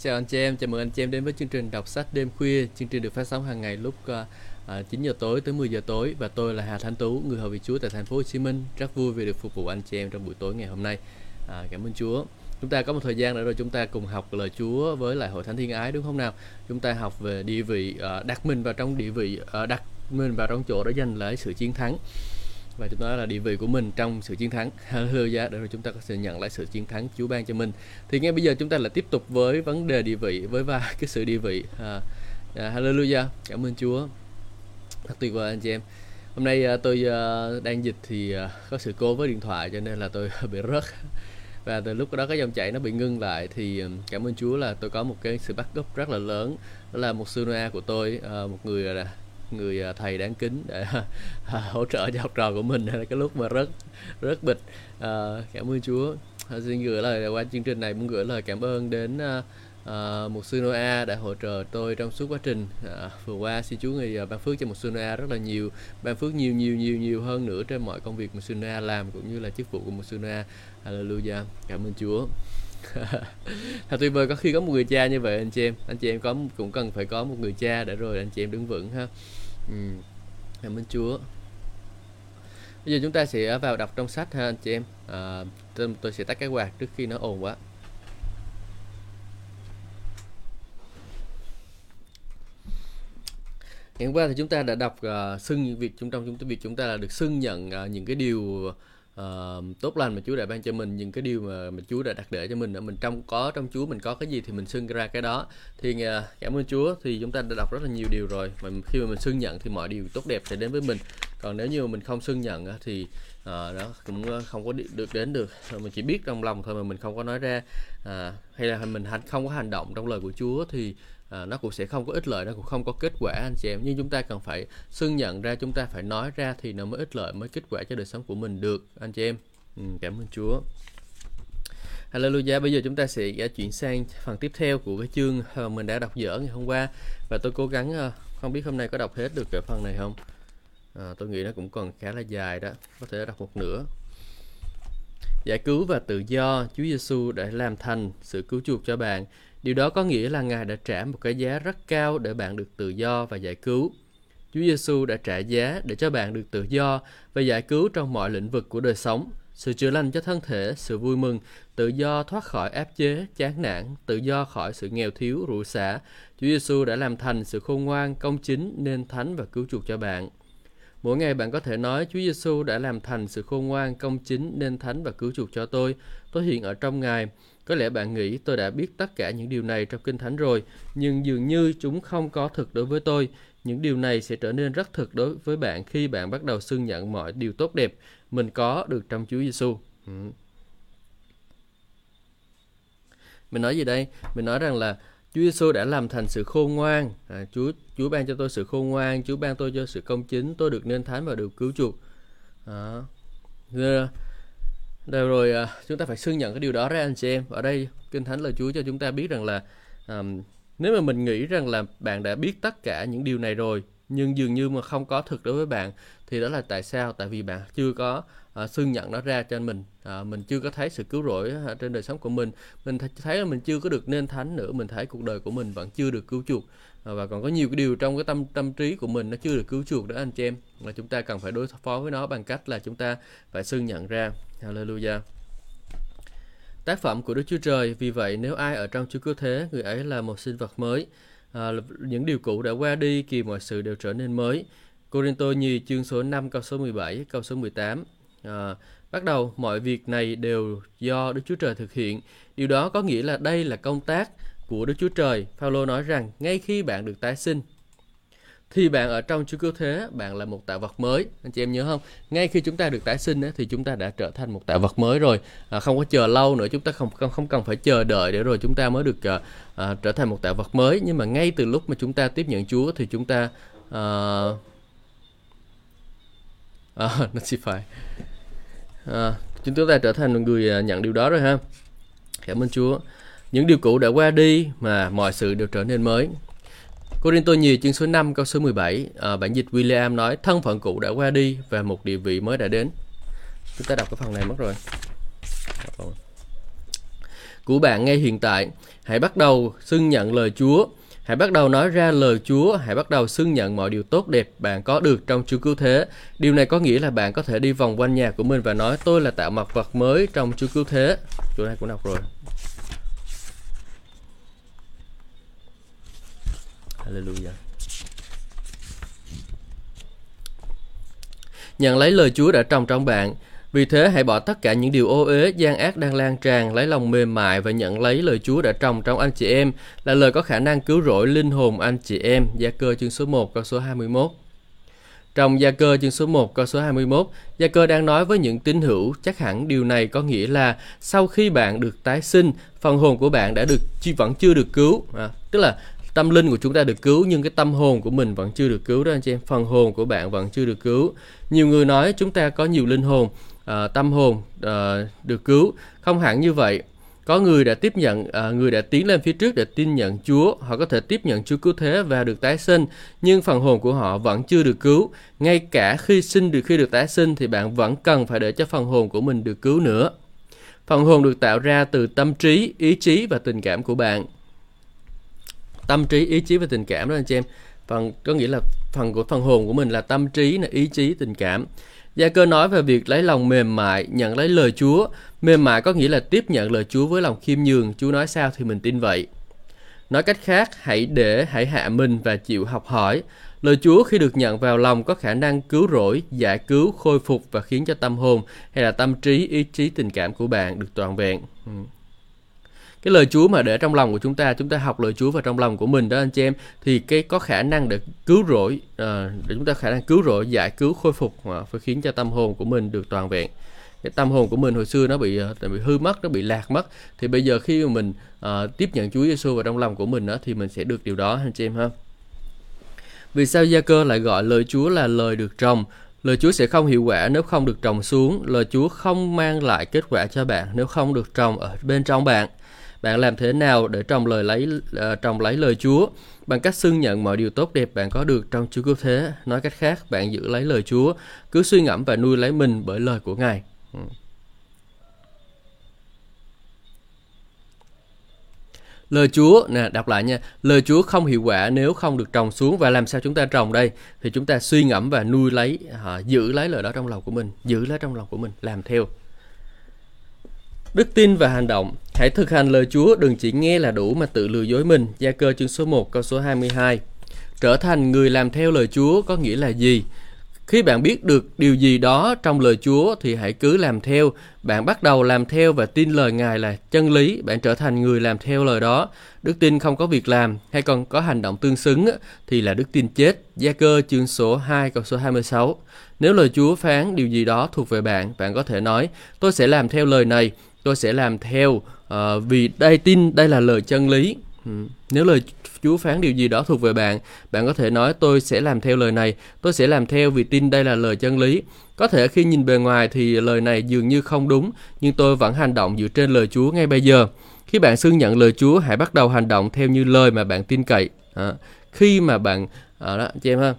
Chào anh chị em, chào mừng anh chị em đến với chương trình đọc sách đêm khuya. Chương trình được phát sóng hàng ngày lúc ờ, ờ, uh, 9 giờ tối tới 10 giờ tối và tôi là Hà Thanh Tú, người hầu vị Chúa tại thành phố Hồ Chí Minh. Rất vui vì được phục vụ anh chị em trong buổi tối ngày hôm nay. À, cảm ơn Chúa. Chúng ta có một thời gian nữa rồi chúng ta cùng học lời Chúa với lại hội thánh thiên ái đúng không nào? Chúng ta học về địa vị uh, đặt mình vào trong địa vị uh, đặt mình vào trong chỗ để giành lấy sự chiến thắng và chúng ta là địa vị của mình trong sự chiến thắng. Hallelujah để rồi chúng ta có thể nhận lại sự chiến thắng Chúa ban cho mình. Thì ngay bây giờ chúng ta lại tiếp tục với vấn đề địa vị với và cái sự địa vị. À, à, Hallelujah cảm ơn Chúa. Thật tuyệt vời anh chị em. Hôm nay à, tôi à, đang dịch thì à, có sự cố với điện thoại cho nên là tôi bị rớt. Và từ lúc đó cái dòng chảy nó bị ngưng lại thì à, cảm ơn Chúa là tôi có một cái sự backup rất là lớn. Đó là một sư Noa của tôi à, một người là người à, thầy đáng kính để hỗ trợ cho học trò của mình. Cái lúc mà rất rất bịch. À, cảm ơn Chúa. À, xin gửi lời qua chương trình này muốn gửi lời cảm ơn đến à, à uh, một sư Noa đã hỗ trợ tôi trong suốt quá trình. À, vừa qua xin Chúa người ban phước cho một sư Noa rất là nhiều ban phước nhiều nhiều nhiều nhiều hơn nữa trên mọi công việc một sư Noa làm cũng như là chức vụ của một sư Noa. Hallelujah. Cảm ơn Chúa. Thật tuyệt vời có khi có một người cha như vậy anh chị em. Anh chị em có cũng cần phải có một người cha để rồi anh chị em đứng vững ha ừ. cảm ơn chúa. Bây giờ chúng ta sẽ vào đọc trong sách ha anh chị em. À, tôi, tôi sẽ tắt cái quạt trước khi nó ồn quá. Ngày hôm qua thì chúng ta đã đọc uh, xưng việc chúng trong chúng ta việc chúng ta là được xưng nhận uh, những cái điều uh, tốt lành mà Chúa đã ban cho mình những cái điều mà, mà Chúa đã đặt để cho mình ở mình trong có trong Chúa mình có cái gì thì mình xưng ra cái đó. Thì uh, cảm ơn Chúa thì chúng ta đã đọc rất là nhiều điều rồi. Mà khi mà mình xưng nhận thì mọi điều tốt đẹp sẽ đến với mình. Còn nếu như mà mình không xưng nhận thì uh, đó cũng không có được đến được. Mình chỉ biết trong lòng thôi mà mình không có nói ra. Uh, hay là mình hành không có hành động trong lời của Chúa thì à, nó cũng sẽ không có ích lợi nó cũng không có kết quả anh chị em. Nhưng chúng ta cần phải xưng nhận ra chúng ta phải nói ra thì nó mới ích lợi mới kết quả cho đời sống của mình được anh chị em. Ừ, cảm ơn Chúa. Hallelujah. Bây giờ chúng ta sẽ chuyển sang phần tiếp theo của cái chương mà mình đã đọc dở ngày hôm qua. Và tôi cố gắng ờ, không biết hôm nay có đọc hết được cái phần này không? À, tôi nghĩ nó cũng còn khá là dài đó có thể đọc một nửa. Giải cứu và tự do Chúa Giêsu đã làm thành sự cứu chuộc cho bạn. Điều đó có nghĩa là Ngài đã trả một cái giá rất cao để bạn được tự do và giải cứu. Chúa Giêsu đã trả giá để cho bạn được tự do và giải cứu trong mọi lĩnh vực của đời sống, sự chữa lành cho thân thể, sự vui mừng, tự do thoát khỏi áp chế, chán nản, tự do khỏi sự nghèo thiếu, rủa xả. Chúa Giêsu đã làm thành sự khôn ngoan, công chính, nên thánh và cứu chuộc cho bạn. Mỗi ngày bạn có thể nói Chúa Giêsu đã làm thành sự khôn ngoan, công chính, nên thánh và cứu chuộc cho tôi. Tôi hiện ở trong Ngài. Có lẽ bạn nghĩ tôi đã biết tất cả những điều này trong Kinh Thánh rồi, nhưng dường như chúng không có thực đối với tôi. Những điều này sẽ trở nên rất thực đối với bạn khi bạn bắt đầu xưng nhận mọi điều tốt đẹp mình có được trong Chúa Giêsu. Ừ. Mình nói gì đây? Mình nói rằng là Chúa Giêsu đã làm thành sự khôn ngoan. À, Chúa Chúa ban cho tôi sự khôn ngoan, Chúa ban tôi cho sự công chính, tôi được nên thánh và được cứu chuộc. À. Đều rồi à, chúng ta phải xưng nhận cái điều đó ra anh chị em. Ở đây Kinh Thánh lời Chúa cho chúng ta biết rằng là um, nếu mà mình nghĩ rằng là bạn đã biết tất cả những điều này rồi nhưng dường như mà không có thực đối với bạn thì đó là tại sao? Tại vì bạn chưa có uh, xưng nhận nó ra cho mình. Uh, mình chưa có thấy sự cứu rỗi uh, trên đời sống của mình. Mình th- thấy là mình chưa có được nên thánh nữa. Mình thấy cuộc đời của mình vẫn chưa được cứu chuộc. Ờ, và còn có nhiều cái điều trong cái tâm tâm trí của mình nó chưa được cứu chuộc đó anh chị em. Và chúng ta cần phải đối phó với nó bằng cách là chúng ta phải xưng nhận ra. Hallelujah. Tác phẩm của Đức Chúa Trời, vì vậy nếu ai ở trong Chúa Cứu Thế, người ấy là một sinh vật mới. À, những điều cũ đã qua đi, kỳ mọi sự đều trở nên mới. Corinto nhì chương số 5 câu số 17, câu số 18. À, ờ, bắt đầu mọi việc này đều do Đức Chúa Trời thực hiện. Điều đó có nghĩa là đây là công tác của Đức Chúa Trời. Phaolô nói rằng ngay khi bạn được tái sinh, thì bạn ở trong Chúa Cứu Thế, bạn là một tạo vật mới. Anh chị em nhớ không? Ngay khi chúng ta được tái sinh thì chúng ta đã trở thành một tạo vật mới rồi. À, không có chờ lâu nữa, chúng ta không không, không cần phải chờ đợi để rồi chúng ta mới được à, à, trở thành một tạo vật mới. Nhưng mà ngay từ lúc mà chúng ta tiếp nhận Chúa thì chúng ta à, à, nó chỉ phải à, chúng ta trở thành người à, nhận điều đó rồi ha. Cảm ơn Chúa. Những điều cũ đã qua đi mà mọi sự đều trở nên mới. Corinto nhiều chương số 5 câu số 17 à, ờ, bản dịch William nói thân phận cũ đã qua đi và một địa vị mới đã đến chúng ta đọc cái phần này mất rồi của bạn ngay hiện tại. Hãy bắt đầu xưng nhận lời Chúa. Hãy bắt đầu nói ra lời Chúa, hãy bắt đầu xưng nhận mọi điều tốt đẹp bạn có được trong Chúa Cứu Thế. Điều này có nghĩa là bạn có thể đi vòng quanh nhà của mình và nói tôi là tạo mặt vật mới trong Chúa Cứu Thế. Chỗ này cũng đọc rồi. Hallelujah. Nhận lấy lời Chúa đã trồng trong bạn. Vì thế hãy bỏ tất cả những điều ô uế, gian ác đang lan tràn, lấy lòng mềm mại và nhận lấy lời Chúa đã trồng trong anh chị em, là lời có khả năng cứu rỗi linh hồn anh chị em. Gia cơ chương số 1 câu số 21. Trong Gia cơ chương số 1 câu số 21, Gia cơ đang nói với những tín hữu, chắc hẳn điều này có nghĩa là sau khi bạn được tái sinh, phần hồn của bạn đã được vẫn chưa được cứu. À, tức là tâm linh của chúng ta được cứu nhưng cái tâm hồn của mình vẫn chưa được cứu đó anh chị em. Phần hồn của bạn vẫn chưa được cứu. Nhiều người nói chúng ta có nhiều linh hồn uh, tâm hồn uh, được cứu. Không hẳn như vậy. Có người đã tiếp nhận uh, người đã tiến lên phía trước để tin nhận Chúa. Họ có thể tiếp nhận Chúa cứu thế và được tái sinh nhưng phần hồn của họ vẫn chưa được cứu. Ngay cả khi sinh được khi được tái sinh thì bạn vẫn cần phải để cho phần hồn của mình được cứu nữa. Phần hồn được tạo ra từ tâm trí ý chí và tình cảm của bạn tâm trí ý chí và tình cảm đó anh chị em phần có nghĩa là phần của phần hồn của mình là tâm trí là ý chí tình cảm Gia cơ nói về việc lấy lòng mềm mại, nhận lấy lời Chúa. Mềm mại có nghĩa là tiếp nhận lời Chúa với lòng khiêm nhường. Chúa nói sao thì mình tin vậy. Nói cách khác, hãy để, hãy hạ mình và chịu học hỏi. Lời Chúa khi được nhận vào lòng có khả năng cứu rỗi, giải cứu, khôi phục và khiến cho tâm hồn hay là tâm trí, ý chí, tình cảm của bạn được toàn vẹn. Ừ. Cái lời Chúa mà để trong lòng của chúng ta chúng ta học lời Chúa vào trong lòng của mình đó anh chị em thì cái có khả năng để cứu rỗi à, để chúng ta khả năng cứu rỗi giải cứu khôi phục và phải khiến cho tâm hồn của mình được toàn vẹn cái tâm hồn của mình hồi xưa nó bị ờ, nó bị hư mất nó bị lạc mất thì bây giờ khi mà mình uh, tiếp nhận Chúa Giêsu vào trong lòng của mình đó thì mình sẽ được điều đó anh chị em ha vì sao Gia Cơ lại gọi lời Chúa là lời được trồng Lời Chúa sẽ không hiệu quả nếu không được trồng xuống. Lời Chúa không mang lại kết quả cho bạn nếu không được trồng ở bên trong bạn. Bạn làm thế nào để trồng lời lấy uh, trồng lấy lời Chúa? Bằng cách xưng nhận mọi điều tốt đẹp bạn có được trong Chúa cứu thế. Nói cách khác, bạn giữ lấy lời Chúa, cứ suy ngẫm và nuôi lấy mình bởi lời của Ngài. Ừ. Lời Chúa, nè đọc lại nha, lời Chúa không hiệu quả nếu không được trồng xuống và làm sao chúng ta trồng đây? Thì chúng ta suy ngẫm và nuôi lấy, à, giữ lấy lời đó trong lòng của mình, giữ lấy trong lòng của mình, làm theo. Đức tin và hành động Hãy thực hành lời Chúa, đừng chỉ nghe là đủ mà tự lừa dối mình. Gia cơ chương số 1 câu số 22 Trở thành người làm theo lời Chúa có nghĩa là gì? Khi bạn biết được điều gì đó trong lời Chúa thì hãy cứ làm theo. Bạn bắt đầu làm theo và tin lời Ngài là chân lý. Bạn trở thành người làm theo lời đó. Đức tin không có việc làm hay còn có hành động tương xứng thì là đức tin chết. Gia cơ chương số 2 câu số 26 Nếu lời Chúa phán điều gì đó thuộc về bạn, bạn có thể nói tôi sẽ làm theo lời này tôi sẽ làm theo uh, vì đây tin đây là lời chân lý ừ. nếu lời Chúa phán điều gì đó thuộc về bạn, bạn có thể nói tôi sẽ làm theo lời này, tôi sẽ làm theo vì tin đây là lời chân lý. Có thể khi nhìn bề ngoài thì lời này dường như không đúng, nhưng tôi vẫn hành động dựa trên lời Chúa ngay bây giờ. Khi bạn xưng nhận lời Chúa, hãy bắt đầu hành động theo như lời mà bạn tin cậy. À, khi mà bạn à, đó chị em ha.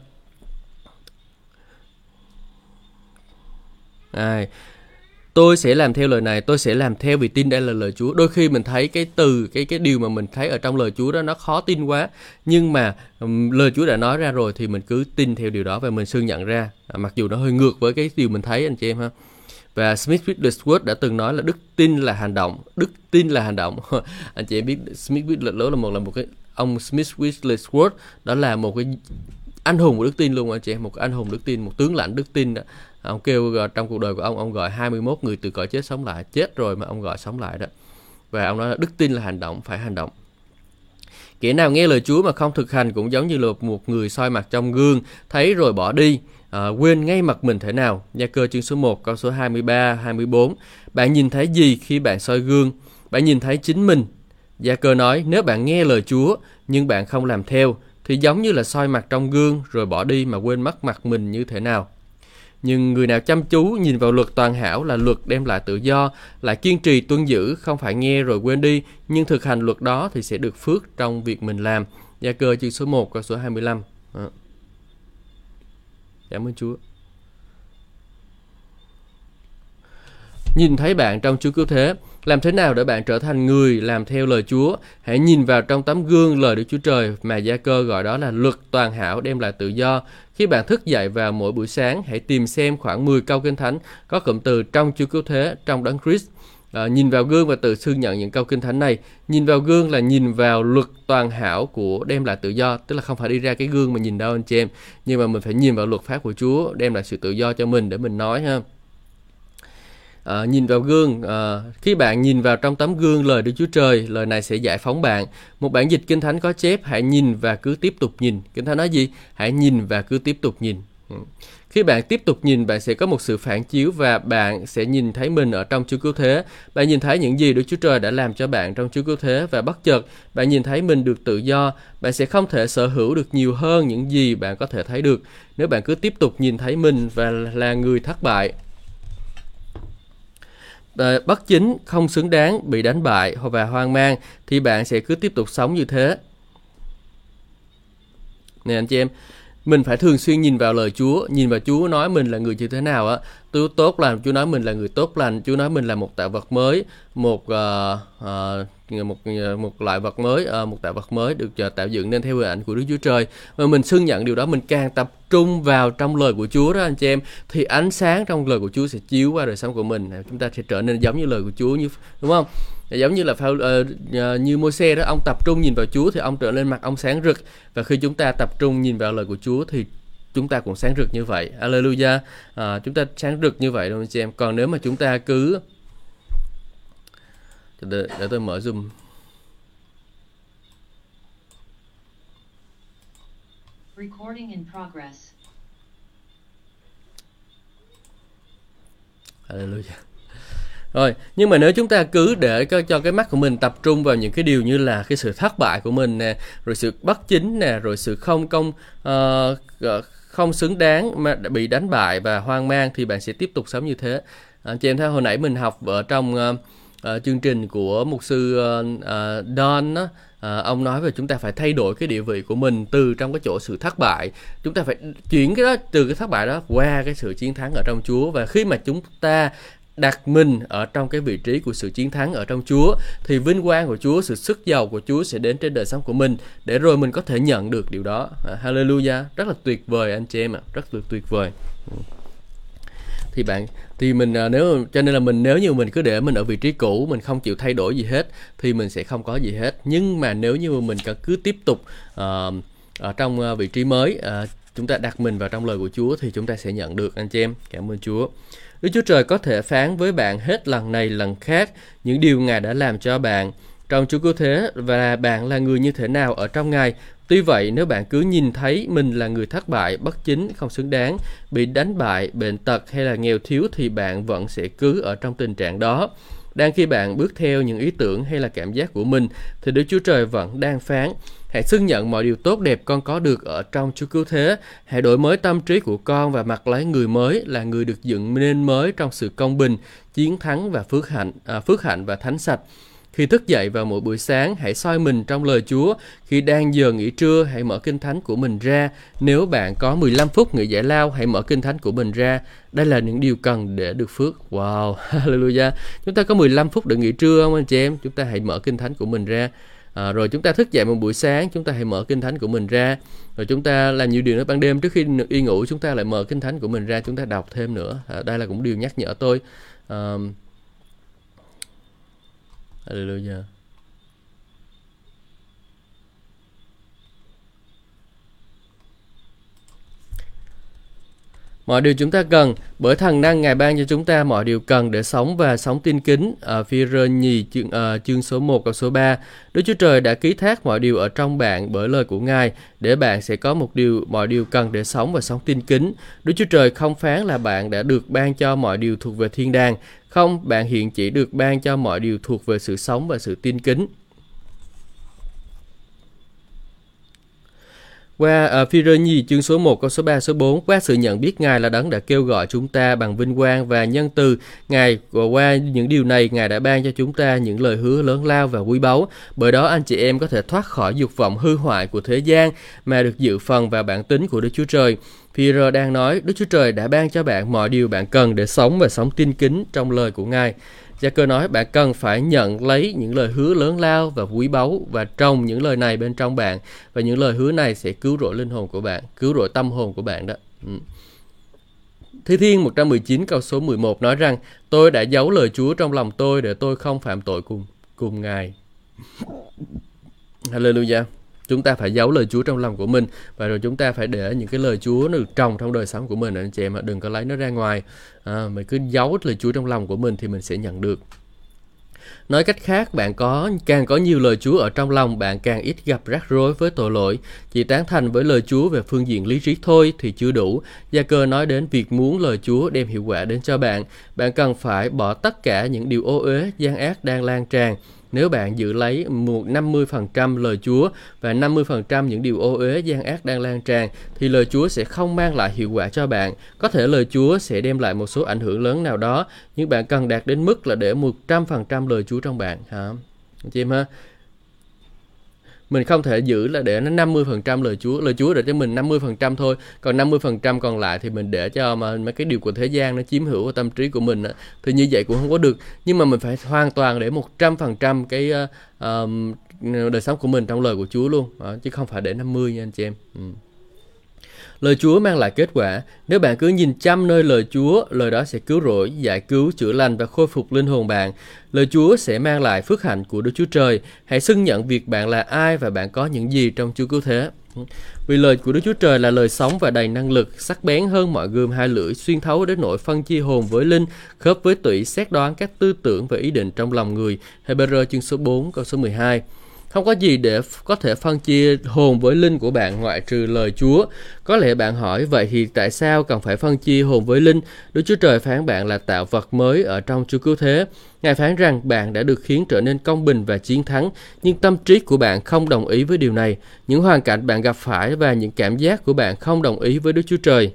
À, tôi sẽ làm theo lời này tôi sẽ làm theo vì tin đây là lời Chúa. Đôi khi mình thấy cái từ cái cái điều mà mình thấy ở trong lời Chúa đó nó khó tin quá. Nhưng mà um, lời Chúa đã nói ra rồi thì mình cứ tin theo điều đó và mình xưng nhận ra. À, mặc dù nó hơi ngược với cái điều mình thấy anh chị em ha. Và Smith Wigglesworth đã từng nói là đức tin là hành động đức tin là hành động. Anh chị em biết Smith Wigglesworth là một là một cái ông Smith Wigglesworth đó là một cái anh hùng của đức tin luôn anh chị em một anh hùng đức tin một tướng lãnh đức tin đó ông kêu ờ, trong cuộc đời của ông ông gọi 21 người từ cõi chết sống lại. Chết rồi mà ông gọi sống lại đó. Và ông nói là đức tin là hành động phải hành động. Kẻ nào nghe lời Chúa mà không thực hành cũng giống như là một người soi mặt trong gương thấy rồi bỏ đi à, quên ngay mặt mình thế nào. Gia cơ chương số 1 câu số 23 24 bạn nhìn thấy gì khi bạn soi gương? Bạn nhìn thấy chính mình. Gia cơ nói nếu bạn nghe lời Chúa nhưng bạn không làm theo thì giống như là soi mặt trong gương rồi bỏ đi mà quên mất mặt mình như thế nào nhưng người nào chăm chú nhìn vào luật toàn hảo là luật đem lại tự do, lại kiên trì tuân giữ, không phải nghe rồi quên đi, nhưng thực hành luật đó thì sẽ được phước trong việc mình làm. Gia cơ chương số 1 câu số 25. À. Cảm ơn Chúa. Nhìn thấy bạn trong Chúa cứu thế, làm thế nào để bạn trở thành người làm theo lời Chúa? Hãy nhìn vào trong tấm gương lời Đức Chúa Trời mà Gia Cơ gọi đó là luật toàn hảo đem lại tự do. Khi bạn thức dậy vào mỗi buổi sáng, hãy tìm xem khoảng 10 câu kinh thánh có cụm từ trong Chúa Cứu Thế, trong Đấng Christ. À, nhìn vào gương và tự xưng nhận những câu kinh thánh này. Nhìn vào gương là nhìn vào luật toàn hảo của đem lại tự do, tức là không phải đi ra cái gương mà nhìn đâu anh chị em, nhưng mà mình phải nhìn vào luật pháp của Chúa đem lại sự tự do cho mình để mình nói ha à, nhìn vào gương à, khi bạn nhìn vào trong tấm gương lời Đức Chúa Trời lời này sẽ giải phóng bạn. Một bản dịch kinh thánh có chép hãy nhìn và cứ tiếp tục nhìn. Kinh thánh nói gì? Hãy nhìn và cứ tiếp tục nhìn. Ừ. Khi bạn tiếp tục nhìn bạn sẽ có một sự phản chiếu và bạn sẽ nhìn thấy mình ở trong Chúa Cứu Thế. Bạn nhìn thấy những gì Đức Chúa Trời đã làm cho bạn trong Chúa Cứu Thế và bất chợt bạn nhìn thấy mình được tự do. Bạn sẽ không thể sở hữu được nhiều hơn những gì bạn có thể thấy được. Nếu bạn cứ tiếp tục nhìn thấy mình và là người thất bại Ờ, bất chính, không xứng đáng, bị đánh bại hoặc và hoang mang thì bạn sẽ cứ tiếp tục sống như thế. Nè anh chị em, mình phải thường xuyên nhìn vào lời Chúa, nhìn vào Chúa nói mình là người như thế nào á. Chúa tốt lành, Chúa nói mình là người tốt lành, Chúa nói mình là một tạo vật mới, một uh, uh, một ờ, một loại vật mới uh, một tạo vật mới được uh, tạo dựng nên theo hình ảnh của Đức Chúa Trời. Và mình xưng nhận điều đó mình càng tập trung vào trong lời của Chúa đó anh chị em thì ánh sáng trong lời của Chúa sẽ chiếu qua đời sống của mình. Chúng ta sẽ trở nên giống như lời của Chúa như đúng không? Giống như là phao uh, như môi xe đó ông tập trung nhìn vào Chúa thì ông trở nên mặt ông sáng rực. Và khi chúng ta tập trung nhìn vào lời của Chúa thì chúng ta cũng sáng rực như vậy. Alleluia à, chúng ta sáng rực như vậy đâu anh chị em. Còn nếu mà chúng ta cứ để, để tôi mở zoom. Recording in progress. Hallelujah. Rồi, nhưng mà nếu chúng ta cứ để cho, cho cái mắt của mình tập trung vào những cái điều như là cái sự thất bại của mình nè, rồi sự bất chính nè, rồi sự không công uh, không xứng đáng mà bị đánh bại và hoang mang thì bạn sẽ tiếp tục sống như thế. À, chị em thấy hồi nãy mình học ở trong uh, uh, chương trình của mục sư uh, uh, Don đó, uh, ông nói về chúng ta phải thay đổi cái địa vị của mình từ trong cái chỗ sự thất bại chúng ta phải chuyển cái đó từ cái thất bại đó qua cái sự chiến thắng ở trong Chúa và khi mà chúng ta đặt mình ở trong cái vị trí của sự chiến thắng ở trong Chúa thì vinh quang của Chúa, sự sức giàu của Chúa sẽ đến trên đời sống của mình để rồi mình có thể nhận được điều đó. À, hallelujah, rất là tuyệt vời anh chị em ạ, rất là tuyệt vời. Ừ. Thì bạn thì mình à, nếu cho nên là mình nếu như mình cứ để mình ở vị trí cũ mình không chịu thay đổi gì hết thì mình sẽ không có gì hết. Nhưng mà nếu như mình cứ tiếp tục uh, ở trong à, vị trí mới uh, chúng ta đặt mình vào trong lời của Chúa thì chúng ta sẽ nhận được anh chị em. Cảm ơn Chúa. Đức Chúa Trời có thể phán với bạn hết lần này lần khác những điều Ngài đã làm cho bạn trong Chúa Cứu Thế và bạn là người như thế nào ở trong Ngài Tuy vậy, nếu bạn cứ nhìn thấy mình là người thất bại, bất chính, không xứng đáng, bị đánh bại, bệnh tật hay là nghèo thiếu thì bạn vẫn sẽ cứ ở trong tình trạng đó. Đang khi bạn bước theo những ý tưởng hay là cảm giác của mình thì Đức Chúa Trời vẫn đang phán. Hãy xưng nhận mọi điều tốt đẹp con có được ở trong Chúa Cứu Thế. Hãy đổi mới tâm trí của con và mặc lấy người mới là người được dựng nên mới trong sự công bình, chiến thắng và phước hạnh, à, phước hạnh và thánh sạch. Khi thức dậy vào mỗi buổi sáng, hãy soi mình trong lời Chúa. Khi đang giờ nghỉ trưa, hãy mở kinh thánh của mình ra. Nếu bạn có 15 phút nghỉ giải lao, hãy mở kinh thánh của mình ra. Đây là những điều cần để được phước. Wow, hallelujah. Chúng ta có 15 phút để nghỉ trưa không anh chị em? Chúng ta hãy mở kinh thánh của mình ra. À, rồi chúng ta thức dậy một buổi sáng chúng ta hãy mở kinh thánh của mình ra rồi chúng ta làm nhiều điều nữa ban đêm trước khi đi ngủ chúng ta lại mở kinh thánh của mình ra chúng ta đọc thêm nữa à, đây là cũng điều nhắc nhở tôi à, Hallelujah. Mọi điều chúng ta cần, bởi thần năng Ngài ban cho chúng ta mọi điều cần để sống và sống tin kính. Ở phi rơ nhì chương, uh, chương số 1 câu số 3. Đức Chúa Trời đã ký thác mọi điều ở trong bạn bởi lời của Ngài, để bạn sẽ có một điều mọi điều cần để sống và sống tin kính. Đức Chúa Trời không phán là bạn đã được ban cho mọi điều thuộc về thiên đàng, không, bạn hiện chỉ được ban cho mọi điều thuộc về sự sống và sự tin kính. Qua à, ở phi rơ nhi chương số 1 câu số 3 số 4 qua sự nhận biết Ngài là đấng đã kêu gọi chúng ta bằng vinh quang và nhân từ. Ngài và qua những điều này Ngài đã ban cho chúng ta những lời hứa lớn lao và quý báu. Bởi đó anh chị em có thể thoát khỏi dục vọng hư hoại của thế gian mà được dự phần vào bản tính của Đức Chúa Trời. Peter đang nói Đức Chúa Trời đã ban cho bạn mọi điều bạn cần để sống và sống tin kính trong lời của Ngài Gia cơ nói bạn cần phải nhận lấy những lời hứa lớn lao và quý báu và trồng những lời này bên trong bạn và những lời hứa này sẽ cứu rỗi linh hồn của bạn, cứu rỗi tâm hồn của bạn đó. Ừ. Thi Thiên 119 câu số 11 nói rằng tôi đã giấu lời Chúa trong lòng tôi để tôi không phạm tội cùng cùng Ngài. Hallelujah. Chúng ta phải giấu lời Chúa trong lòng của mình và rồi chúng ta phải để những cái lời Chúa nó được trồng trong đời sống của mình anh chị em đừng có lấy nó ra ngoài. À, mình cứ giấu lời Chúa trong lòng của mình thì mình sẽ nhận được. Nói cách khác, bạn có càng có nhiều lời Chúa ở trong lòng, bạn càng ít gặp rắc rối với tội lỗi. Chỉ tán thành với lời Chúa về phương diện lý trí thôi thì chưa đủ. Gia cơ nói đến việc muốn lời Chúa đem hiệu quả đến cho bạn. Bạn cần phải bỏ tất cả những điều ô uế, gian ác đang lan tràn nếu bạn giữ lấy một 50% lời Chúa và 50% những điều ô uế gian ác đang lan tràn thì lời Chúa sẽ không mang lại hiệu quả cho bạn. Có thể lời Chúa sẽ đem lại một số ảnh hưởng lớn nào đó, nhưng bạn cần đạt đến mức là để 100% lời Chúa trong bạn hả? Chị em ha? Mình không thể giữ là để nó 50% lời Chúa lời Chúa để cho mình 50% thôi. Còn 50% còn lại thì mình để cho mà mấy cái điều của thế gian nó chiếm hữu tâm trí của mình thì như vậy cũng không có được. Nhưng mà mình phải hoàn toàn để 100% cái uh, đời sống của mình trong lời của Chúa luôn ờ, chứ không phải để 50 nha anh chị em. Ừ. Lời Chúa mang lại kết quả. Nếu bạn cứ nhìn chăm nơi lời Chúa, lời đó sẽ cứu rỗi, giải cứu, chữa lành và khôi phục linh hồn bạn. Lời Chúa sẽ mang lại phước hạnh của Đức Chúa Trời. Hãy xưng nhận việc bạn là ai và bạn có những gì trong Chúa cứu thế. Vì lời của Đức Chúa Trời là lời sống và đầy năng lực, sắc bén hơn mọi gươm hai lưỡi, xuyên thấu đến nỗi phân chia hồn với linh, khớp với tủy, xét đoán các tư tưởng và ý định trong lòng người. Hebrew chương số 4 câu số 12. Không có gì để có thể phân chia hồn với linh của bạn ngoại trừ lời Chúa. Có lẽ bạn hỏi vậy thì tại sao cần phải phân chia hồn với linh? Đức Chúa Trời phán bạn là tạo vật mới ở trong Chúa cứu thế. Ngài phán rằng bạn đã được khiến trở nên công bình và chiến thắng, nhưng tâm trí của bạn không đồng ý với điều này. Những hoàn cảnh bạn gặp phải và những cảm giác của bạn không đồng ý với Đức Chúa Trời.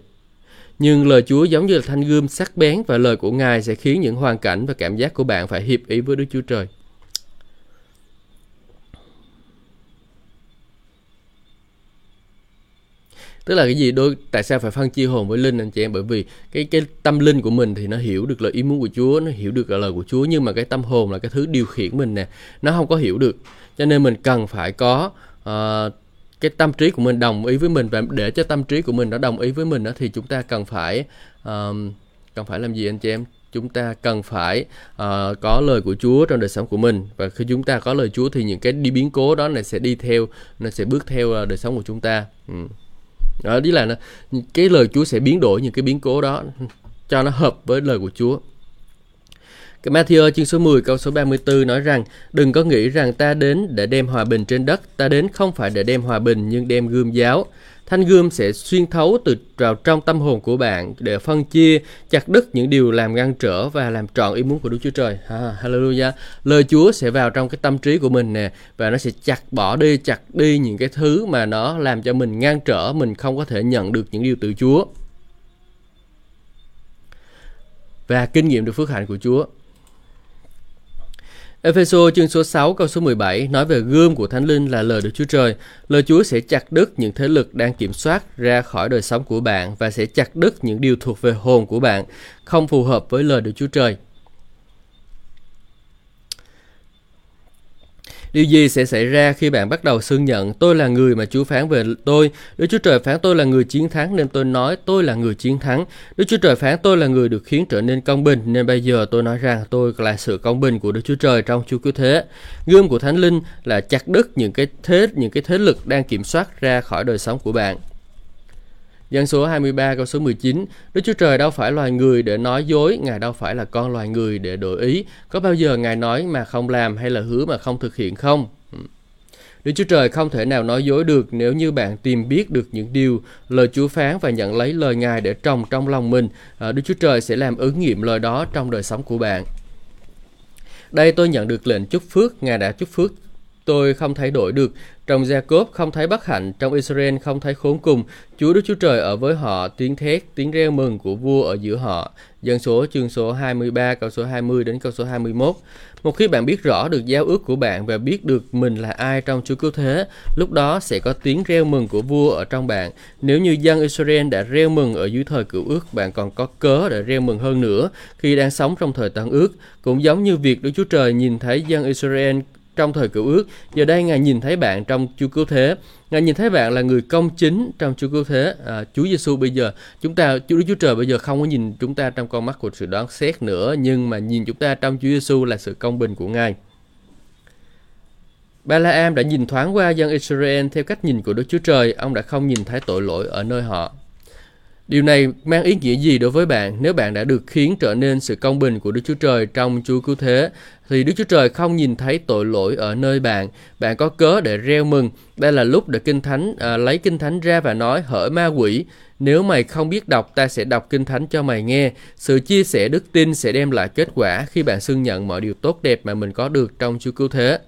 Nhưng lời Chúa giống như là thanh gươm sắc bén và lời của Ngài sẽ khiến những hoàn cảnh và cảm giác của bạn phải hiệp ý với Đức Chúa Trời. Tức là cái gì? Đôi tại sao phải phân chia hồn với linh anh chị em? Bởi vì cái cái tâm linh của mình thì nó hiểu được lời ý muốn của Chúa nó hiểu được lời của Chúa nhưng mà cái tâm hồn là cái thứ điều khiển mình nè nó không có hiểu được. Cho nên mình cần phải có uh, cái tâm trí của mình đồng ý với mình và để cho tâm trí của mình nó đồng ý với mình đó thì chúng ta cần phải uh, cần phải làm gì anh chị em? Chúng ta cần phải uh, có lời của Chúa trong đời sống của mình. Và khi chúng ta có lời Chúa thì những cái đi biến cố đó này sẽ đi theo nó sẽ bước theo uh, đời sống của chúng ta. Ừ đó ý là nó, cái lời Chúa sẽ biến đổi những cái biến cố đó cho nó hợp với lời của Chúa. Cái Matthew chương số 10 câu số 34 nói rằng Đừng có nghĩ rằng ta đến để đem hòa bình trên đất Ta đến không phải để đem hòa bình nhưng đem gươm giáo. Thanh gươm sẽ xuyên thấu từ vào trong tâm hồn của bạn để phân chia, chặt đứt những điều làm ngăn trở và làm trọn ý muốn của Đức Chúa Trời. Ha, hallelujah. Lời Chúa sẽ vào trong cái tâm trí của mình nè và nó sẽ chặt bỏ đi, chặt đi những cái thứ mà nó làm cho mình ngăn trở, mình không có thể nhận được những điều từ Chúa. Và kinh nghiệm được phước hạnh của Chúa. Epheso chương số 6 câu số 17 nói về gươm của Thánh Linh là lời Đức Chúa Trời. Lời Chúa sẽ chặt đứt những thế lực đang kiểm soát ra khỏi đời sống của bạn và sẽ chặt đứt những điều thuộc về hồn của bạn, không phù hợp với lời Đức Chúa Trời. Điều gì sẽ xảy ra khi bạn bắt đầu xưng nhận tôi là người mà Chúa phán về tôi? Đức Chúa Trời phán tôi là người chiến thắng nên tôi nói tôi là người chiến thắng. Đức Chúa Trời phán tôi là người được khiến trở nên công bình nên bây giờ tôi nói rằng tôi là sự công bình của Đức Chúa Trời trong Chúa cứu thế. Gươm của Thánh Linh là chặt đứt những cái thế, những cái thế lực đang kiểm soát ra khỏi đời sống của bạn. Dân số 23 câu số 19 Đức Chúa Trời đâu phải loài người để nói dối Ngài đâu phải là con loài người để đổi ý Có bao giờ Ngài nói mà không làm hay là hứa mà không thực hiện không? Hmm. Đức Chúa Trời không thể nào nói dối được nếu như bạn tìm biết được những điều lời Chúa phán và nhận lấy lời Ngài để trồng trong lòng mình. À, Đức Chúa Trời sẽ làm ứng nghiệm lời đó trong đời sống của bạn. Đây tôi nhận được lệnh chúc phước, Ngài đã chúc phước tôi không thay đổi được. Trong Jacob không thấy bất hạnh, trong Israel không thấy khốn cùng. Chúa Đức Chúa Trời ở với họ, tiếng thét, tiếng reo mừng của vua ở giữa họ. Dân số chương số 23, câu số 20 đến câu số 21. Một khi bạn biết rõ được giao ước của bạn và biết được mình là ai trong Chúa Cứu Thế, lúc đó sẽ có tiếng reo mừng của vua ở trong bạn. Nếu như dân Israel đã reo mừng ở dưới thời cựu ước, bạn còn có cớ để reo mừng hơn nữa khi đang sống trong thời tân ước. Cũng giống như việc Đức Chúa Trời nhìn thấy dân Israel trong thời cựu ước. Giờ đây Ngài nhìn thấy bạn trong Chúa Cứu Thế. Ngài nhìn thấy bạn là người công chính trong Chúa Cứu Thế. À, Chúa Giêsu bây giờ, chúng ta, Chúa Đức Chúa Trời bây giờ không có nhìn chúng ta trong con mắt của sự đoán xét nữa, nhưng mà nhìn chúng ta trong Chúa Giêsu là sự công bình của Ngài. Ba-la-am đã nhìn thoáng qua dân Israel theo cách nhìn của Đức Chúa Trời, ông đã không nhìn thấy tội lỗi ở nơi họ. Điều này mang ý nghĩa gì đối với bạn nếu bạn đã được khiến trở nên sự công bình của Đức Chúa Trời trong Chúa Cứu Thế? Thì Đức Chúa Trời không nhìn thấy tội lỗi ở nơi bạn. Bạn có cớ để reo mừng. Đây là lúc để Kinh Thánh à, lấy Kinh Thánh ra và nói hỡi ma quỷ. Nếu mày không biết đọc, ta sẽ đọc Kinh Thánh cho mày nghe. Sự chia sẻ đức tin sẽ đem lại kết quả khi bạn xưng nhận mọi điều tốt đẹp mà mình có được trong Chúa Cứu Thế.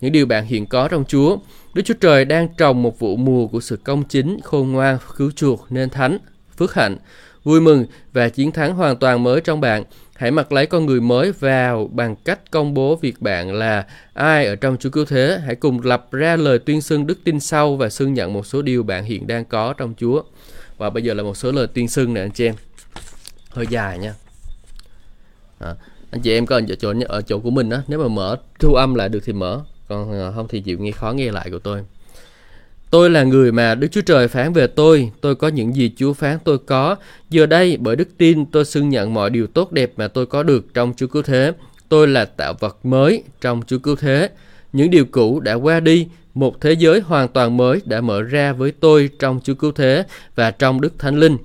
Những điều bạn hiện có trong Chúa. Đức Chúa Trời đang trồng một vụ mùa của sự công chính, khôn ngoan, cứu chuộc nên thánh phước hạnh, vui mừng và chiến thắng hoàn toàn mới trong bạn. Hãy mặc lấy con người mới vào bằng cách công bố việc bạn là ai ở trong Chúa Cứu Thế. Hãy cùng lập ra lời tuyên xưng đức tin sâu và xưng nhận một số điều bạn hiện đang có trong Chúa. Và bây giờ là một số lời tuyên xưng nè anh chị em. Hơi dài nha. À, anh chị em có ở chỗ ở chỗ của mình á, nếu mà mở thu âm lại được thì mở, còn ờ, không thì chịu nghe khó nghe lại của tôi. Tôi là người mà Đức Chúa Trời phán về tôi, tôi có những gì Chúa phán tôi có. Giờ đây, bởi đức tin, tôi xưng nhận mọi điều tốt đẹp mà tôi có được trong Chúa Cứu Thế. Tôi là tạo vật mới trong Chúa Cứu Thế. Những điều cũ đã qua đi, một thế giới hoàn toàn mới đã mở ra với tôi trong Chúa Cứu Thế và trong Đức Thánh Linh.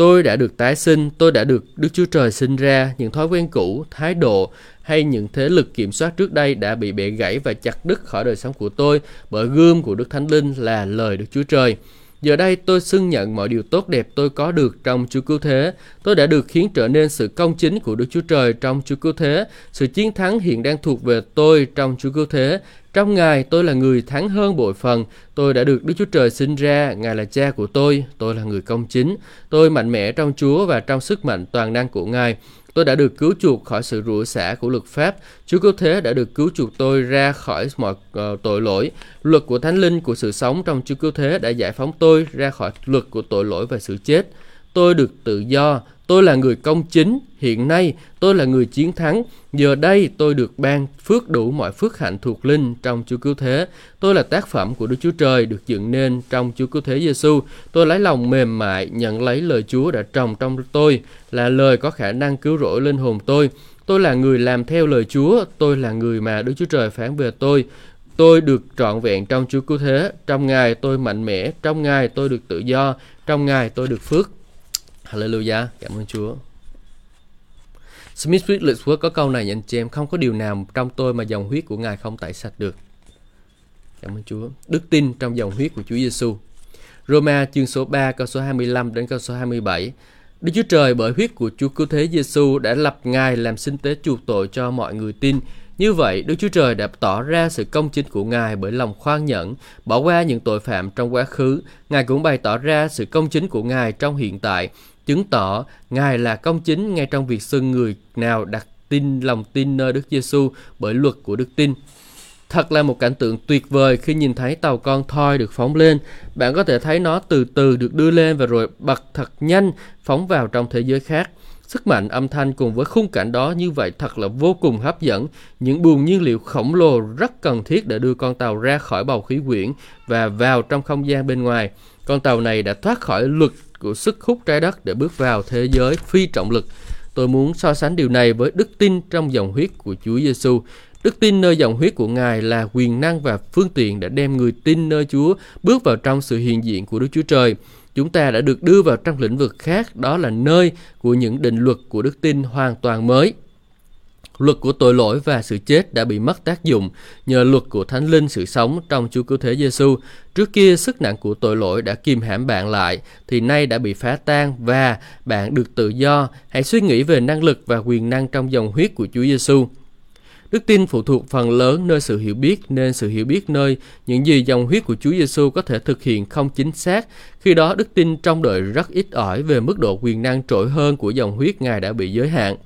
Tôi đã được tái sinh, tôi đã được Đức Chúa Trời sinh ra, những thói quen cũ, thái độ hay những thế lực kiểm soát trước đây đã bị bẻ gãy và chặt đứt khỏi đời sống của tôi bởi gươm của Đức Thánh Linh là lời Đức Chúa Trời. Giờ đây tôi xưng nhận mọi điều tốt đẹp tôi có được trong Chúa Cứu Thế. Tôi đã được khiến trở nên sự công chính của Đức Chúa Trời trong Chúa Cứu Thế. Sự chiến thắng hiện đang thuộc về tôi trong Chúa Cứu Thế. Trong Ngài, tôi là người thắng hơn bội phần. Tôi đã được Đức Chúa Trời sinh ra. Ngài là cha của tôi. Tôi là người công chính. Tôi mạnh mẽ trong Chúa và trong sức mạnh toàn năng của Ngài. Tôi đã được cứu chuộc khỏi sự rủa xả của luật pháp. Chúa Cứu Thế đã được cứu chuộc tôi ra khỏi mọi uh, tội lỗi. Luật của Thánh Linh của sự sống trong Chúa Cứu Thế đã giải phóng tôi ra khỏi luật của tội lỗi và sự chết. Tôi được tự do, Tôi là người công chính, hiện nay tôi là người chiến thắng, giờ đây tôi được ban phước đủ mọi phước hạnh thuộc linh trong Chúa Cứu Thế. Tôi là tác phẩm của Đức Chúa Trời được dựng nên trong Chúa Cứu Thế Giêsu. Tôi lấy lòng mềm mại nhận lấy lời Chúa đã trồng trong tôi, là lời có khả năng cứu rỗi linh hồn tôi. Tôi là người làm theo lời Chúa, tôi là người mà Đức Chúa Trời phán về tôi. Tôi được trọn vẹn trong Chúa Cứu Thế, trong Ngài tôi mạnh mẽ, trong Ngài tôi được tự do, trong Ngài tôi được phước. Hallelujah, cảm ơn Chúa. Smith Wigglesworth có câu này anh chị em, không có điều nào trong tôi mà dòng huyết của Ngài không tẩy sạch được. Cảm ơn Chúa. Đức tin trong dòng huyết của Chúa Giêsu. Roma chương số 3 câu số 25 đến câu số 27. Đức Chúa Trời bởi huyết của Chúa Cứu Thế Giêsu đã lập Ngài làm sinh tế chuộc tội cho mọi người tin. Như vậy, Đức Chúa Trời đã tỏ ra sự công chính của Ngài bởi lòng khoan nhẫn, bỏ qua những tội phạm trong quá khứ. Ngài cũng bày tỏ ra sự công chính của Ngài trong hiện tại, chứng tỏ Ngài là công chính ngay trong việc xưng người nào đặt tin, lòng tin nơi Đức Giêsu bởi luật của đức tin. Thật là một cảnh tượng tuyệt vời khi nhìn thấy tàu con thoi được phóng lên. Bạn có thể thấy nó từ từ được đưa lên và rồi bật thật nhanh phóng vào trong thế giới khác. Sức mạnh âm thanh cùng với khung cảnh đó như vậy thật là vô cùng hấp dẫn. Những buồng nhiên liệu khổng lồ rất cần thiết để đưa con tàu ra khỏi bầu khí quyển và vào trong không gian bên ngoài. Con tàu này đã thoát khỏi luật của sức hút trái đất để bước vào thế giới phi trọng lực. Tôi muốn so sánh điều này với đức tin trong dòng huyết của Chúa Giêsu. Đức tin nơi dòng huyết của Ngài là quyền năng và phương tiện để đem người tin nơi Chúa bước vào trong sự hiện diện của Đức Chúa Trời. Chúng ta đã được đưa vào trong lĩnh vực khác, đó là nơi của những định luật của đức tin hoàn toàn mới. Luật của tội lỗi và sự chết đã bị mất tác dụng nhờ luật của Thánh Linh sự sống trong Chúa Cứu Thế Giêsu. Trước kia sức nặng của tội lỗi đã kìm hãm bạn lại thì nay đã bị phá tan và bạn được tự do. Hãy suy nghĩ về năng lực và quyền năng trong dòng huyết của Chúa Giêsu. Đức tin phụ thuộc phần lớn nơi sự hiểu biết, nên sự hiểu biết nơi những gì dòng huyết của Chúa Giêsu có thể thực hiện không chính xác. Khi đó đức tin trong đời rất ít ỏi về mức độ quyền năng trội hơn của dòng huyết Ngài đã bị giới hạn.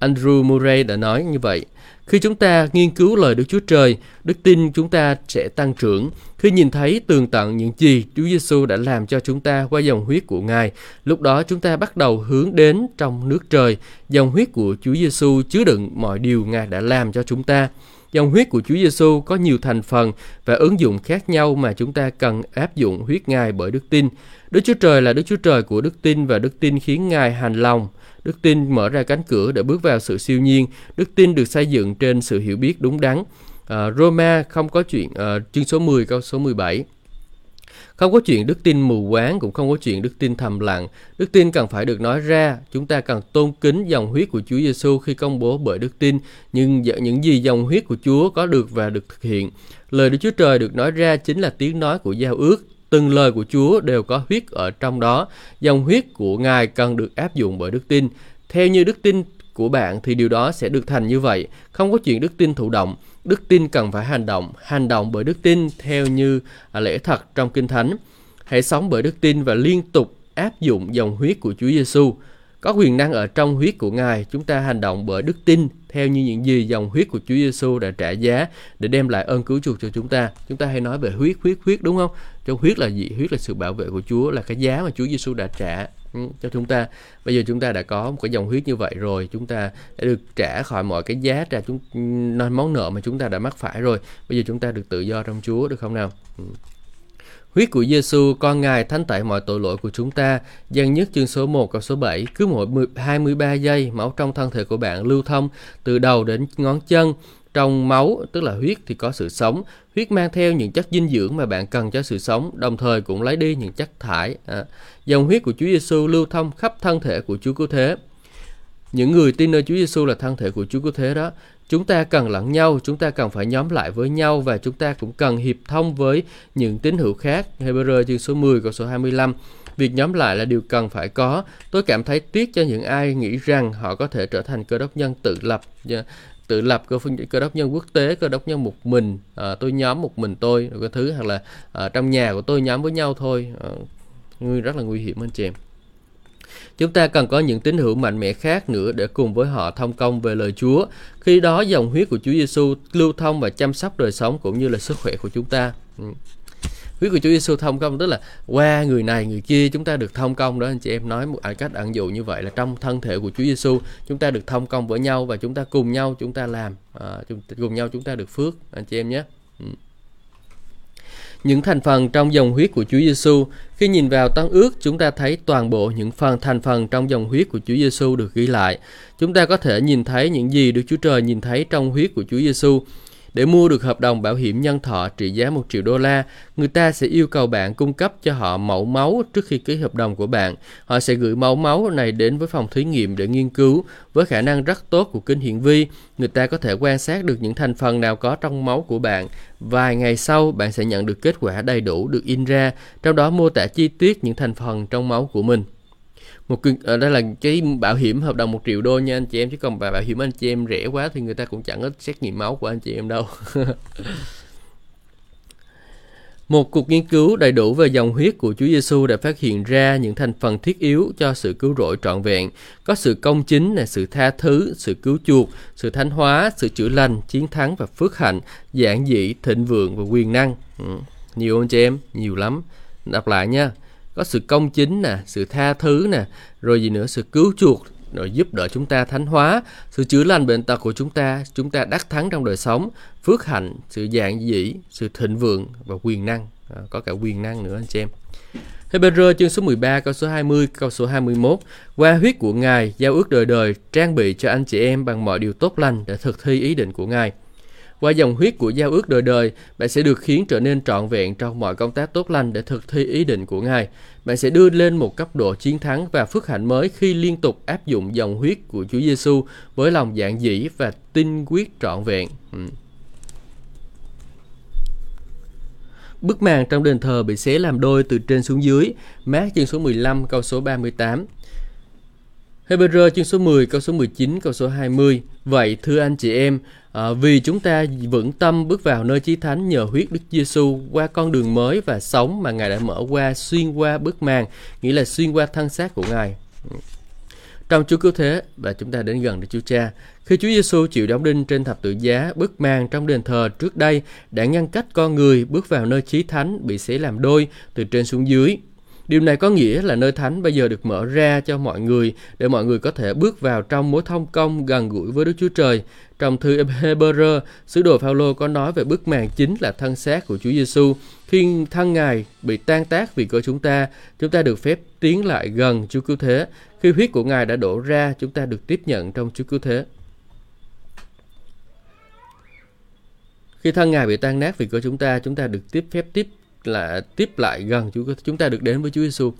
Andrew Murray đã nói như vậy. Khi chúng ta nghiên cứu lời Đức Chúa Trời, đức tin chúng ta sẽ tăng trưởng. Khi nhìn thấy tường tận những gì Chúa Giêsu đã làm cho chúng ta qua dòng huyết của Ngài, lúc đó chúng ta bắt đầu hướng đến trong nước trời. Dòng huyết của Chúa Giêsu chứa đựng mọi điều Ngài đã làm cho chúng ta. Dòng huyết của Chúa Giêsu có nhiều thành phần và ứng dụng khác nhau mà chúng ta cần áp dụng huyết Ngài bởi đức tin. Đức Chúa Trời là Đức Chúa Trời của đức tin và đức tin khiến Ngài hành lòng. Đức tin mở ra cánh cửa để bước vào sự siêu nhiên. Đức tin được xây dựng trên sự hiểu biết đúng đắn. À, Roma không có chuyện uh, chương số 10 câu số 17. Không có chuyện đức tin mù quáng, cũng không có chuyện đức tin thầm lặng. Đức tin cần phải được nói ra. Chúng ta cần tôn kính dòng huyết của Chúa Giêsu khi công bố bởi đức tin. Nhưng những gì dòng huyết của Chúa có được và được thực hiện. Lời Đức Chúa Trời được nói ra chính là tiếng nói của giao ước Từng lời của Chúa đều có huyết ở trong đó. Dòng huyết của Ngài cần được áp dụng bởi đức tin. Theo như đức tin của bạn thì điều đó sẽ được thành như vậy. Không có chuyện đức tin thụ động. Đức tin cần phải hành động. Hành động bởi đức tin theo như à, lễ thật trong Kinh Thánh. Hãy sống bởi đức tin và liên tục áp dụng dòng huyết của Chúa Giêsu. Có quyền năng ở trong huyết của Ngài, chúng ta hành động bởi đức tin theo như những gì dòng huyết của Chúa Giêsu đã trả giá để đem lại ơn cứu chuộc cho chúng ta. Chúng ta hay nói về huyết, huyết, huyết đúng không? Cho huyết là gì? Huyết là sự bảo vệ của Chúa, là cái giá mà Chúa Giêsu đã trả ừ, cho chúng ta. Bây giờ chúng ta đã có một cái dòng huyết như vậy rồi, chúng ta đã được trả khỏi mọi cái giá trả chúng ừ, món nợ mà chúng ta đã mắc phải rồi. Bây giờ chúng ta được tự do trong Chúa được không nào? Ừ. Huyết của Giêsu con Ngài thánh tẩy mọi tội lỗi của chúng ta. Giăng nhất chương số 1 câu số 7. Cứ mỗi 23 giây, máu trong thân thể của bạn lưu thông từ đầu đến ngón chân. Trong máu, tức là huyết thì có sự sống. Huyết mang theo những chất dinh dưỡng mà bạn cần cho sự sống, đồng thời cũng lấy đi những chất thải. À, dòng huyết của Chúa Giêsu lưu thông khắp thân thể của Chúa Cứu Thế. Những người tin nơi Chúa Giêsu là thân thể của Chúa Cứu Thế đó Chúng ta cần lẫn nhau, chúng ta cần phải nhóm lại với nhau và chúng ta cũng cần hiệp thông với những tín hữu khác. Hebrew chương số 10 câu số 25. Việc nhóm lại là điều cần phải có. Tôi cảm thấy tiếc cho những ai nghĩ rằng họ có thể trở thành cơ đốc nhân tự lập dạ, tự lập cơ phương cơ đốc nhân quốc tế cơ đốc nhân một mình à, tôi nhóm một mình tôi cái thứ hoặc là à, trong nhà của tôi nhóm với nhau thôi à, rất là nguy hiểm anh chị em Chúng ta cần có những tín hữu mạnh mẽ khác nữa để cùng với họ thông công về lời Chúa. Khi đó dòng huyết của Chúa Giêsu lưu thông và chăm sóc đời sống cũng như là sức khỏe của chúng ta. Ừ. Huyết của Chúa Giêsu thông công tức là qua người này người kia chúng ta được thông công đó anh chị em nói một cách ẩn dụ như vậy là trong thân thể của Chúa Giêsu chúng ta được thông công với nhau và chúng ta cùng nhau chúng ta làm à, cùng nhau chúng ta được phước anh chị em nhé. Ừ những thành phần trong dòng huyết của Chúa Giêsu. Khi nhìn vào Tân ước, chúng ta thấy toàn bộ những phần thành phần trong dòng huyết của Chúa Giêsu được ghi lại. Chúng ta có thể nhìn thấy những gì Đức Chúa Trời nhìn thấy trong huyết của Chúa Giêsu. Để mua được hợp đồng bảo hiểm nhân thọ trị giá 1 triệu đô la, người ta sẽ yêu cầu bạn cung cấp cho họ mẫu máu trước khi ký hợp đồng của bạn. Họ sẽ gửi mẫu máu này đến với phòng thí nghiệm để nghiên cứu. Với khả năng rất tốt của kính hiển vi, người ta có thể quan sát được những thành phần nào có trong máu của bạn. Vài ngày sau, bạn sẽ nhận được kết quả đầy đủ được in ra, trong đó mô tả chi tiết những thành phần trong máu của mình một ở ờ, đây là cái bảo hiểm hợp đồng một triệu đô nha anh chị em chứ còn bảo hiểm anh chị em rẻ quá thì người ta cũng chẳng có xét nghiệm máu của anh chị em đâu Một cuộc nghiên cứu đầy đủ về dòng huyết của Chúa Giêsu đã phát hiện ra những thành phần thiết yếu cho sự cứu rỗi trọn vẹn, có sự công chính, là sự tha thứ, sự cứu chuộc, sự thánh hóa, sự chữa lành, chiến thắng và phước hạnh, giản dị, thịnh vượng và quyền năng. Ừ. Nhiều anh chị em, nhiều lắm. Đọc lại nha có sự công chính nè sự tha thứ nè rồi gì nữa sự cứu chuộc rồi giúp đỡ chúng ta thánh hóa. Sự chữa lành bệnh tật của chúng ta chúng ta đắc thắng trong đời sống phước hạnh sự dạng dĩ sự thịnh vượng và quyền năng. À, có cả quyền năng nữa anh chị em. Hebrew chương số 13 câu số 20 câu số 21 Qua huyết của Ngài giao ước đời đời trang bị cho anh chị em bằng mọi điều tốt lành để thực thi ý định của Ngài qua dòng huyết của giao ước đời đời, bạn sẽ được khiến trở nên trọn vẹn trong mọi công tác tốt lành để thực thi ý định của Ngài. Bạn sẽ đưa lên một cấp độ chiến thắng và phước hạnh mới khi liên tục áp dụng dòng huyết của Chúa Giêsu với lòng dạng dĩ và tinh quyết trọn vẹn. Ừ. Bức màn trong đền thờ bị xé làm đôi từ trên xuống dưới. Mát chương số 15 câu số 38. Hebrew chương số 10 câu số 19 câu số 20 Vậy thưa anh chị em à, vì chúng ta vững tâm bước vào nơi chí thánh nhờ huyết Đức Giêsu qua con đường mới và sống mà Ngài đã mở qua xuyên qua bức màn nghĩa là xuyên qua thân xác của Ngài trong Chúa cứu thế và chúng ta đến gần được Chúa Cha. Khi Chúa Giêsu chịu đóng đinh trên thập tự giá, bức màn trong đền thờ trước đây đã ngăn cách con người bước vào nơi chí thánh bị xé làm đôi từ trên xuống dưới. Điều này có nghĩa là nơi thánh bây giờ được mở ra cho mọi người để mọi người có thể bước vào trong mối thông công gần gũi với Đức Chúa Trời. Trong thư Hebrew, sứ đồ Phaolô có nói về bức màn chính là thân xác của Chúa Giêsu. Khi thân Ngài bị tan tác vì cơ chúng ta, chúng ta được phép tiến lại gần Chúa Cứu Thế. Khi huyết của Ngài đã đổ ra, chúng ta được tiếp nhận trong Chúa Cứu Thế. Khi thân Ngài bị tan nát vì cơ chúng ta, chúng ta được tiếp phép tiếp là tiếp lại gần Chúa chúng ta được đến với Chúa Giêsu.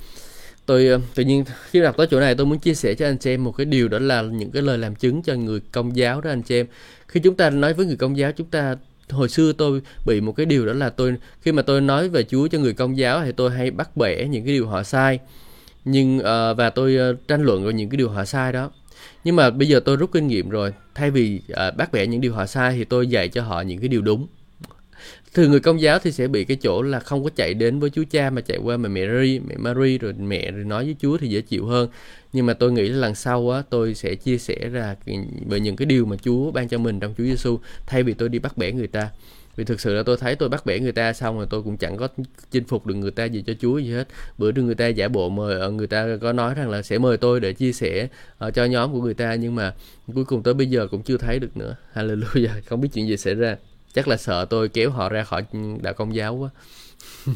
Tôi ờ, tự nhiên khi đọc tới chỗ này tôi muốn chia sẻ cho anh chị em một cái điều đó là những cái lời làm chứng cho người công giáo đó anh chị em. Khi chúng ta nói với người công giáo chúng ta hồi xưa tôi bị một cái điều đó là tôi khi mà tôi nói về Chúa cho người công giáo thì tôi hay bắt bẻ những cái điều họ sai. Nhưng uh, và tôi uh, tranh luận về những cái điều họ sai đó. Nhưng mà bây giờ tôi rút kinh nghiệm rồi, thay vì uh, bắt bẻ những điều họ sai thì tôi dạy cho họ những cái điều đúng thường người công giáo thì sẽ bị cái chỗ là không có chạy đến với Chúa Cha mà chạy qua mẹ Mary, mẹ Mary rồi mẹ rồi nói với Chúa thì dễ chịu hơn. Nhưng mà tôi nghĩ là lần sau á tôi sẽ chia sẻ ra về những cái điều mà Chúa ban cho mình trong Chúa Giêsu thay vì tôi đi bắt bẻ người ta. Vì thực sự là tôi thấy tôi bắt bẻ người ta xong rồi tôi cũng chẳng có chinh phục được người ta gì cho Chúa gì hết. Bữa trước người ta giả bộ mời ờ, người ta có nói rằng là sẽ mời tôi để chia sẻ uh, cho nhóm của người ta nhưng mà cuối cùng tới bây giờ cũng chưa thấy được nữa. Hallelujah, không biết chuyện gì xảy ra chắc là sợ tôi kéo họ ra khỏi đạo công giáo quá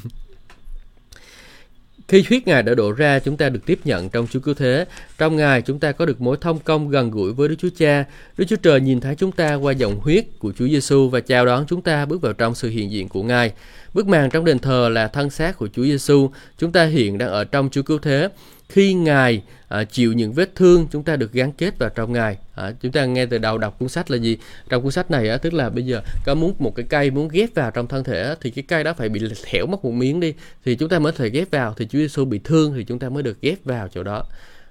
Khi huyết Ngài đã đổ ra, chúng ta được tiếp nhận trong Chúa Cứu Thế. Trong Ngài, chúng ta có được mối thông công gần gũi với Đức Chúa Cha. Đức Chúa Trời nhìn thấy chúng ta qua dòng huyết của Chúa Giêsu và chào đón chúng ta bước vào trong sự hiện diện của Ngài. Bức màn trong đền thờ là thân xác của Chúa Giêsu. Chúng ta hiện đang ở trong Chúa Cứu Thế khi ngài à, chịu những vết thương chúng ta được gắn kết vào trong ngài à, chúng ta nghe từ đầu đọc cuốn sách là gì trong cuốn sách này á, tức là bây giờ có muốn một cái cây muốn ghép vào trong thân thể á, thì cái cây đó phải bị thẻo mất một miếng đi thì chúng ta mới thể ghép vào thì Chúa Giêsu bị thương thì chúng ta mới được ghép vào chỗ đó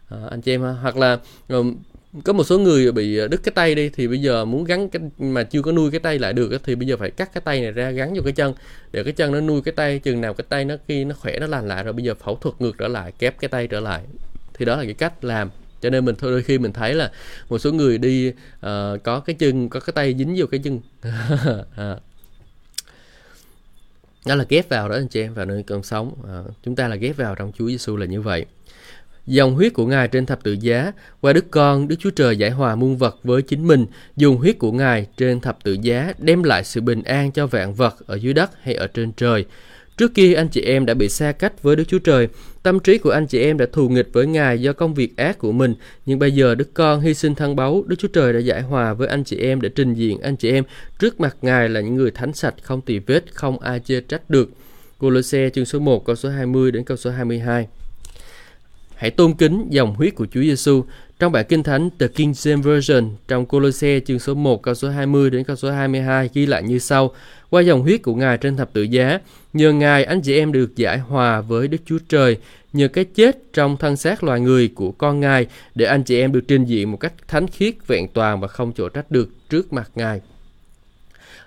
à, anh chị em ha? hoặc là có một số người bị ờ, đứt cái tay đi thì bây giờ muốn gắn cái mà chưa có nuôi cái tay lại được thì bây giờ phải cắt cái tay này ra gắn vô cái chân. Để cái chân nó nuôi cái tay chừng nào cái tay nó khi nó khỏe nó lành lại rồi bây giờ phẫu thuật ngược trở lại kép cái tay trở lại. Thì đó là cái cách làm. Cho nên mình thôi đôi khi mình thấy là một số người đi uh, có cái chân có cái tay dính vô cái chân. À. đó là ghép vào đó anh chị em vào nơi còn sống. À, chúng ta là ghép vào trong Chúa Giêsu là như vậy. Dòng huyết của Ngài trên thập tự giá, qua Đức Con, Đức Chúa Trời giải hòa muôn vật với chính mình, dùng huyết của Ngài trên thập tự giá đem lại sự bình an cho vạn vật ở dưới đất hay ở trên trời. Trước kia anh chị em đã bị xa cách với Đức Chúa Trời, tâm trí của anh chị em đã thù nghịch với Ngài do công việc ác của mình, nhưng bây giờ Đức Con hy sinh thân báu, Đức Chúa Trời đã giải hòa với anh chị em để trình diện anh chị em trước mặt Ngài là những người thánh sạch, không tỳ vết, không ai chê trách được. Cô-lô-xe chương số 1 câu số 20 đến câu số 22. Hãy tôn kính dòng huyết của Chúa Giêsu. Trong bản Kinh Thánh The King James Version trong Colosse chương số 1 câu số 20 đến câu số 22 ghi lại như sau: Qua dòng huyết của Ngài trên thập tự giá, nhờ Ngài anh chị em được giải hòa với Đức Chúa Trời, nhờ cái chết trong thân xác loài người của con Ngài để anh chị em được trình diện một cách thánh khiết, vẹn toàn và không chỗ trách được trước mặt Ngài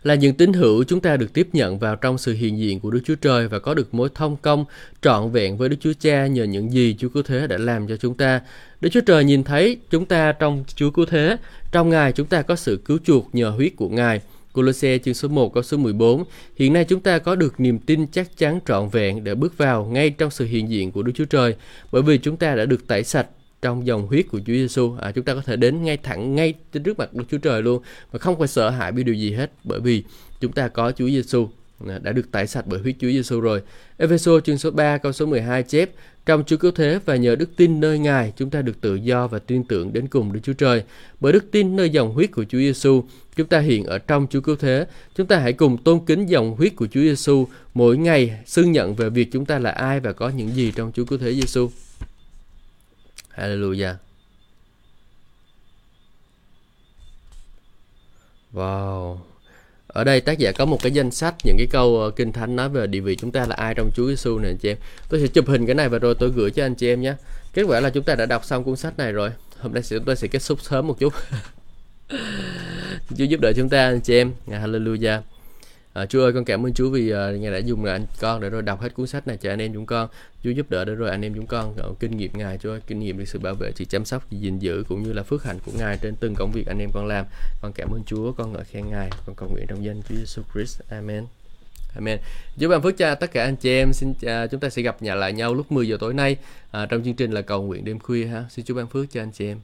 là những tín hữu chúng ta được tiếp nhận vào trong sự hiện diện của Đức Chúa Trời và có được mối thông công trọn vẹn với Đức Chúa Cha nhờ những gì Chúa Cứu Thế đã làm cho chúng ta. Đức Chúa Trời nhìn thấy chúng ta trong Chúa Cứu Thế, trong Ngài chúng ta có sự cứu chuộc nhờ huyết của Ngài. Colosse chương số 1 câu số 14 Hiện nay chúng ta có được niềm tin chắc chắn trọn vẹn để bước vào ngay trong sự hiện diện của Đức Chúa Trời bởi vì chúng ta đã được tẩy sạch trong dòng huyết của Chúa Giêsu à, chúng ta có thể đến ngay thẳng ngay trước mặt Đức Chúa Trời luôn mà không phải sợ hãi vì điều gì hết bởi vì chúng ta có Chúa Giêsu à, đã được tẩy sạch bởi huyết Chúa Giêsu rồi. Ephesos chương số 3 câu số 12 chép trong Chúa cứu thế và nhờ đức tin nơi Ngài chúng ta được tự do và tin tưởng đến cùng Đức Chúa Trời. Bởi đức tin nơi dòng huyết của Chúa Giêsu, chúng ta hiện ở trong Chúa cứu thế. Chúng ta hãy cùng tôn kính dòng huyết của Chúa Giêsu mỗi ngày xưng nhận về việc chúng ta là ai và có những gì trong Chúa cứu thế Giêsu. Hallelujah. Wow. Ở đây tác giả có một cái danh sách, những cái câu ờ, kinh thánh nói về địa vị chúng ta là ai trong Chúa Giêsu này anh chị em. Tôi sẽ chụp hình cái này và rồi tôi gửi cho anh chị em nhé. Kết quả là chúng ta đã đọc xong cuốn sách này rồi. hôm nay sẽ chúng ta sẽ kết thúc sớm một chút Chúa giúp đỡ chúng ta, anh chị em Hallelujah À, Chúa ơi con cảm ơn Chúa vì uh, Ngài đã dùng anh con để rồi đọc hết cuốn sách này cho anh em chúng con. Chúa giúp đỡ để rồi anh em chúng con uh, kinh nghiệm Ngài Chúa ơi, kinh nghiệm về sự bảo vệ, sự chăm sóc, sự gìn giữ cũng như là phước hạnh của Ngài trên từng công việc anh em con làm. Con cảm ơn Chúa, con ngợi khen Ngài, con cầu nguyện trong danh Chúa Jesus Christ. Amen. Amen. Chúa ban phước cho tất cả anh chị em. Xin uh, chúng ta sẽ gặp nhà lại nhau lúc 10 giờ tối nay uh, trong chương trình là cầu nguyện đêm khuya ha. Xin Chúa ban phước cho anh chị em.